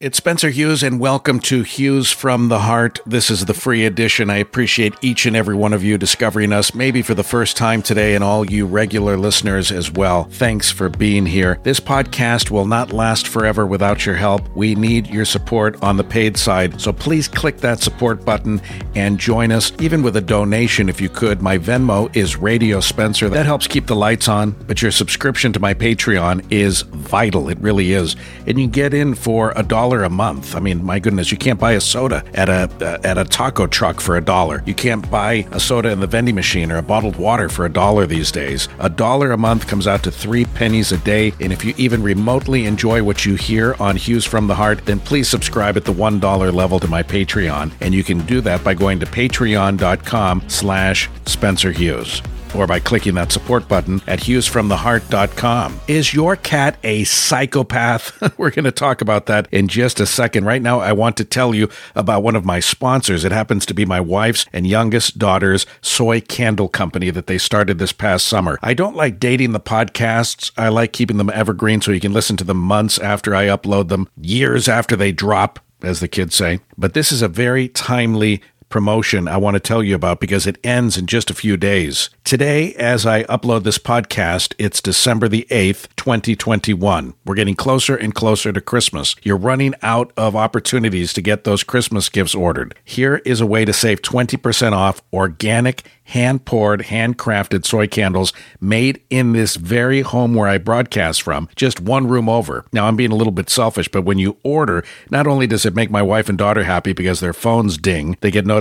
It's Spencer Hughes, and welcome to Hughes from the Heart. This is the free edition. I appreciate each and every one of you discovering us, maybe for the first time today, and all you regular listeners as well. Thanks for being here. This podcast will not last forever without your help. We need your support on the paid side, so please click that support button and join us, even with a donation if you could. My Venmo is Radio Spencer. That helps keep the lights on, but your subscription to my Patreon is vital. It really is. And you get in for a dollar dollar a month. I mean, my goodness, you can't buy a soda at a uh, at a taco truck for a dollar. You can't buy a soda in the vending machine or a bottled water for a dollar these days. A dollar a month comes out to three pennies a day. And if you even remotely enjoy what you hear on Hughes from the Heart, then please subscribe at the one dollar level to my Patreon. And you can do that by going to patreon.com slash Spencer Hughes or by clicking that support button at hughesfromtheheart.com. Is your cat a psychopath? We're going to talk about that in just a second. Right now, I want to tell you about one of my sponsors. It happens to be my wife's and youngest daughter's soy candle company that they started this past summer. I don't like dating the podcasts. I like keeping them evergreen so you can listen to them months after I upload them, years after they drop as the kids say. But this is a very timely promotion I want to tell you about because it ends in just a few days. Today, as I upload this podcast, it's December the 8th, 2021. We're getting closer and closer to Christmas. You're running out of opportunities to get those Christmas gifts ordered. Here is a way to save 20% off organic hand poured, handcrafted soy candles made in this very home where I broadcast from, just one room over. Now, I'm being a little bit selfish, but when you order, not only does it make my wife and daughter happy because their phones ding, they get notifications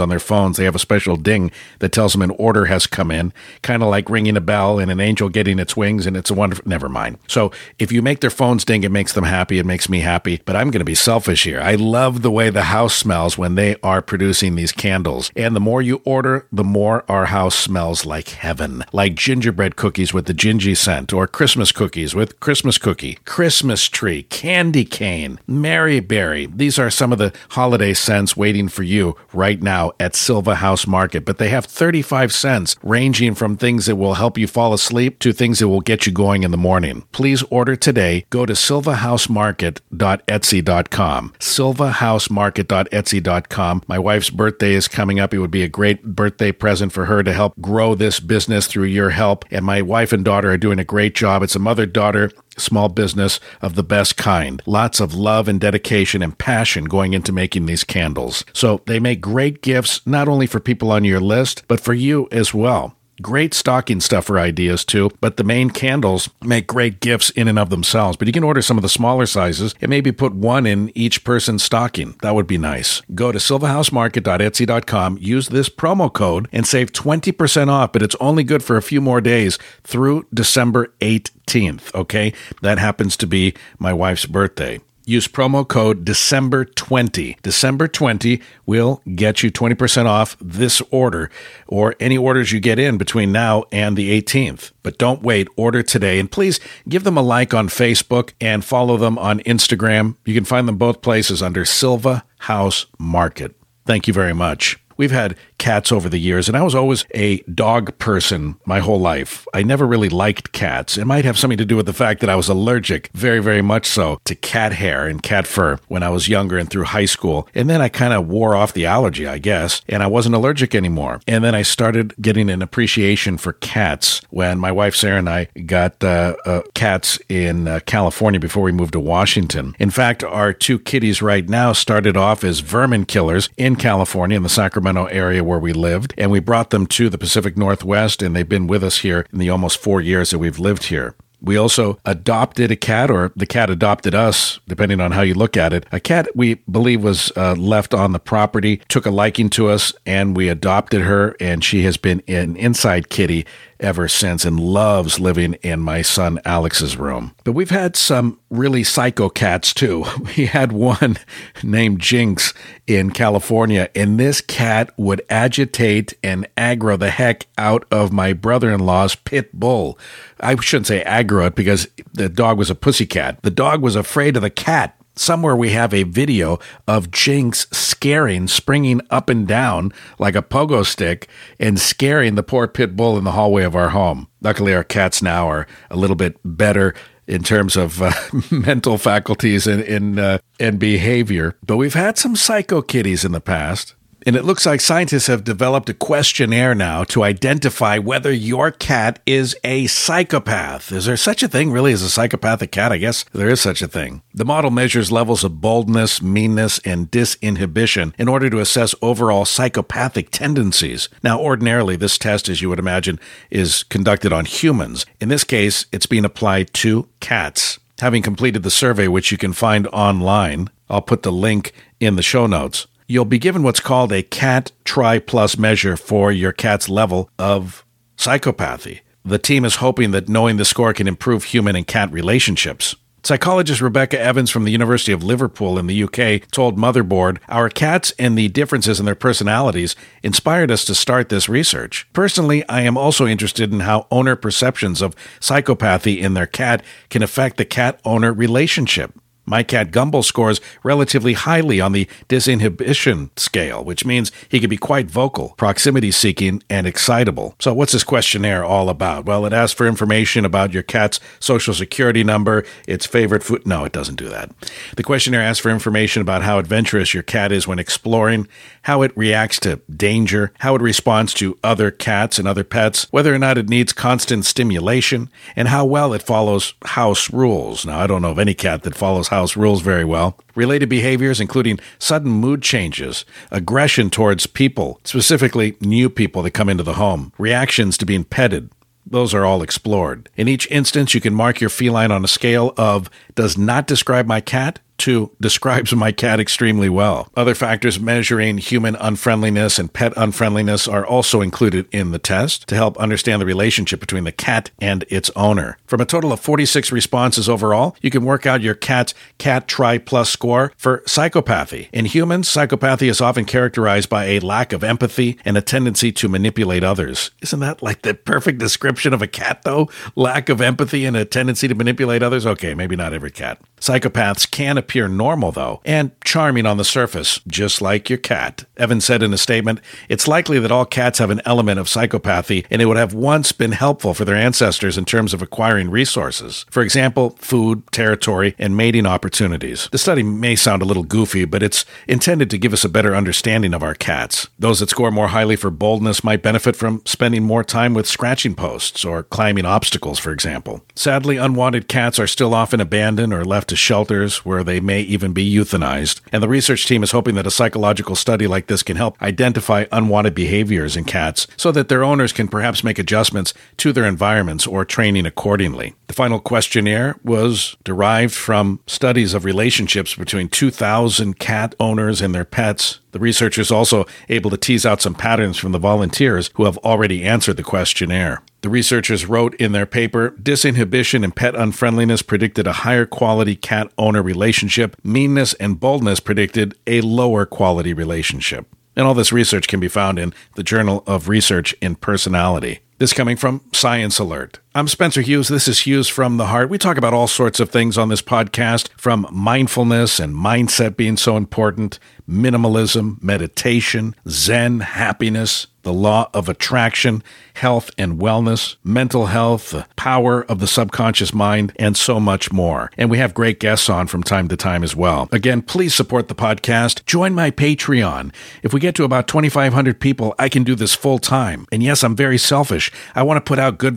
on their phones. They have a special ding that tells them an order has come in, kind of like ringing a bell and an angel getting its wings, and it's a wonderful, never mind. So if you make their phones ding, it makes them happy. It makes me happy, but I'm going to be selfish here. I love the way the house smells when they are producing these candles. And the more you order, the more our house smells like heaven, like gingerbread cookies with the gingy scent, or Christmas cookies with Christmas cookie, Christmas tree, candy cane, Mary berry. These are some of the holiday scents waiting for you right now at Silva House Market, but they have 35 scents ranging from things that will help you fall asleep to things that will get you going in the morning. Please order today. Go to silvahousemarket.etsy.com. silvahousemarket.etsy.com. My wife's birthday is coming up. It would be a great birthday present for her to help grow this business through your help. And my wife and daughter are doing a great job. It's a mother daughter small business of the best kind. Lots of love and dedication and passion going into making these candles. So they make great gifts not only for people on your list, but for you as well. Great stocking stuffer ideas too, but the main candles make great gifts in and of themselves. But you can order some of the smaller sizes and maybe put one in each person's stocking. That would be nice. Go to silvahousemarket.etsy.com, use this promo code, and save 20% off, but it's only good for a few more days through December 18th. Okay? That happens to be my wife's birthday. Use promo code December20. December 20 will get you 20% off this order or any orders you get in between now and the 18th. But don't wait, order today. And please give them a like on Facebook and follow them on Instagram. You can find them both places under Silva House Market. Thank you very much. We've had cats over the years, and I was always a dog person my whole life. I never really liked cats. It might have something to do with the fact that I was allergic, very, very much so, to cat hair and cat fur when I was younger and through high school. And then I kind of wore off the allergy, I guess, and I wasn't allergic anymore. And then I started getting an appreciation for cats when my wife Sarah and I got uh, uh, cats in uh, California before we moved to Washington. In fact, our two kitties right now started off as vermin killers in California in the Sacramento area where we lived, and we brought them to the Pacific Northwest, and they've been with us here in the almost four years that we've lived here. We also adopted a cat, or the cat adopted us, depending on how you look at it. A cat we believe was uh, left on the property, took a liking to us, and we adopted her, and she has been an inside kitty ever since and loves living in my son Alex's room. But we've had some really psycho cats too. We had one named Jinx in California, and this cat would agitate and aggro the heck out of my brother in law's pit bull. I shouldn't say aggro it because the dog was a pussy cat. The dog was afraid of the cat Somewhere we have a video of Jinx scaring, springing up and down like a pogo stick and scaring the poor pit bull in the hallway of our home. Luckily, our cats now are a little bit better in terms of uh, mental faculties and and, uh, and behavior. But we've had some psycho kitties in the past. And it looks like scientists have developed a questionnaire now to identify whether your cat is a psychopath. Is there such a thing really as a psychopathic cat? I guess there is such a thing. The model measures levels of boldness, meanness, and disinhibition in order to assess overall psychopathic tendencies. Now, ordinarily, this test, as you would imagine, is conducted on humans. In this case, it's being applied to cats. Having completed the survey, which you can find online, I'll put the link in the show notes you'll be given what's called a CAT Tri Plus measure for your cat's level of psychopathy. The team is hoping that knowing the score can improve human and cat relationships. Psychologist Rebecca Evans from the University of Liverpool in the UK told Motherboard, Our cats and the differences in their personalities inspired us to start this research. Personally, I am also interested in how owner perceptions of psychopathy in their cat can affect the cat owner relationship. My cat Gumball scores relatively highly on the disinhibition scale, which means he can be quite vocal, proximity seeking, and excitable. So, what's this questionnaire all about? Well, it asks for information about your cat's social security number, its favorite food. No, it doesn't do that. The questionnaire asks for information about how adventurous your cat is when exploring, how it reacts to danger, how it responds to other cats and other pets, whether or not it needs constant stimulation, and how well it follows house rules. Now, I don't know of any cat that follows house rules very well. Related behaviors, including sudden mood changes, aggression towards people, specifically new people that come into the home, reactions to being petted, those are all explored. In each instance, you can mark your feline on a scale of does not describe my cat 2 describes my cat extremely well. Other factors measuring human unfriendliness and pet unfriendliness are also included in the test to help understand the relationship between the cat and its owner. From a total of 46 responses overall, you can work out your cat's Cat Tri Plus score for psychopathy. In humans, psychopathy is often characterized by a lack of empathy and a tendency to manipulate others. Isn't that like the perfect description of a cat, though? Lack of empathy and a tendency to manipulate others? Okay, maybe not every cat. Psychopaths can appear appear normal, though, and charming on the surface, just like your cat. Evans said in a statement, It's likely that all cats have an element of psychopathy, and it would have once been helpful for their ancestors in terms of acquiring resources. For example, food, territory, and mating opportunities. The study may sound a little goofy, but it's intended to give us a better understanding of our cats. Those that score more highly for boldness might benefit from spending more time with scratching posts or climbing obstacles, for example. Sadly, unwanted cats are still often abandoned or left to shelters where they may even be euthanized. And the research team is hoping that a psychological study like this can help identify unwanted behaviors in cats so that their owners can perhaps make adjustments to their environments or training accordingly. The final questionnaire was derived from studies of relationships between 2,000 cat owners and their pets. The researchers also able to tease out some patterns from the volunteers who have already answered the questionnaire. The researchers wrote in their paper disinhibition and pet unfriendliness predicted a higher quality cat owner relationship, meanness and boldness predicted a lower quality relationship. And all this research can be found in the Journal of Research in Personality. This coming from Science Alert. I'm Spencer Hughes. This is Hughes from the Heart. We talk about all sorts of things on this podcast, from mindfulness and mindset being so important, minimalism, meditation, Zen, happiness, the law of attraction, health and wellness, mental health, the power of the subconscious mind, and so much more. And we have great guests on from time to time as well. Again, please support the podcast. Join my Patreon. If we get to about 2,500 people, I can do this full time. And yes, I'm very selfish. I want to put out good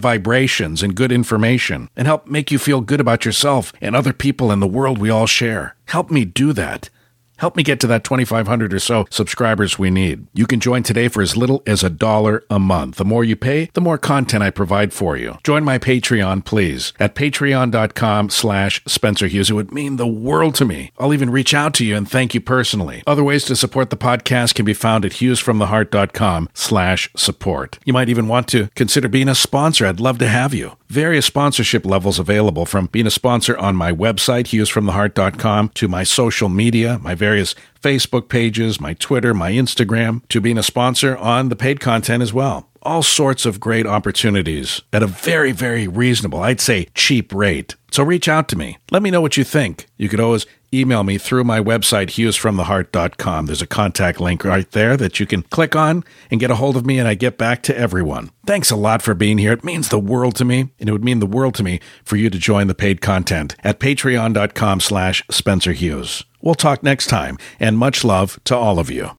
vibrations and good information and help make you feel good about yourself and other people in the world we all share. Help me do that. Help me get to that 2,500 or so subscribers we need. You can join today for as little as a dollar a month. The more you pay, the more content I provide for you. Join my Patreon, please, at patreon.com slash Spencer Hughes. It would mean the world to me. I'll even reach out to you and thank you personally. Other ways to support the podcast can be found at hughesfromtheheart.com slash support. You might even want to consider being a sponsor. I'd love to have you. Various sponsorship levels available from being a sponsor on my website, hughesfromtheheart.com, to my social media, my various Facebook pages, my Twitter, my Instagram, to being a sponsor on the paid content as well all sorts of great opportunities at a very, very reasonable, I'd say cheap rate. So reach out to me. Let me know what you think. You could always email me through my website, hughesfromtheheart.com. There's a contact link right there that you can click on and get a hold of me, and I get back to everyone. Thanks a lot for being here. It means the world to me, and it would mean the world to me for you to join the paid content at patreon.com slash Spencer Hughes. We'll talk next time, and much love to all of you.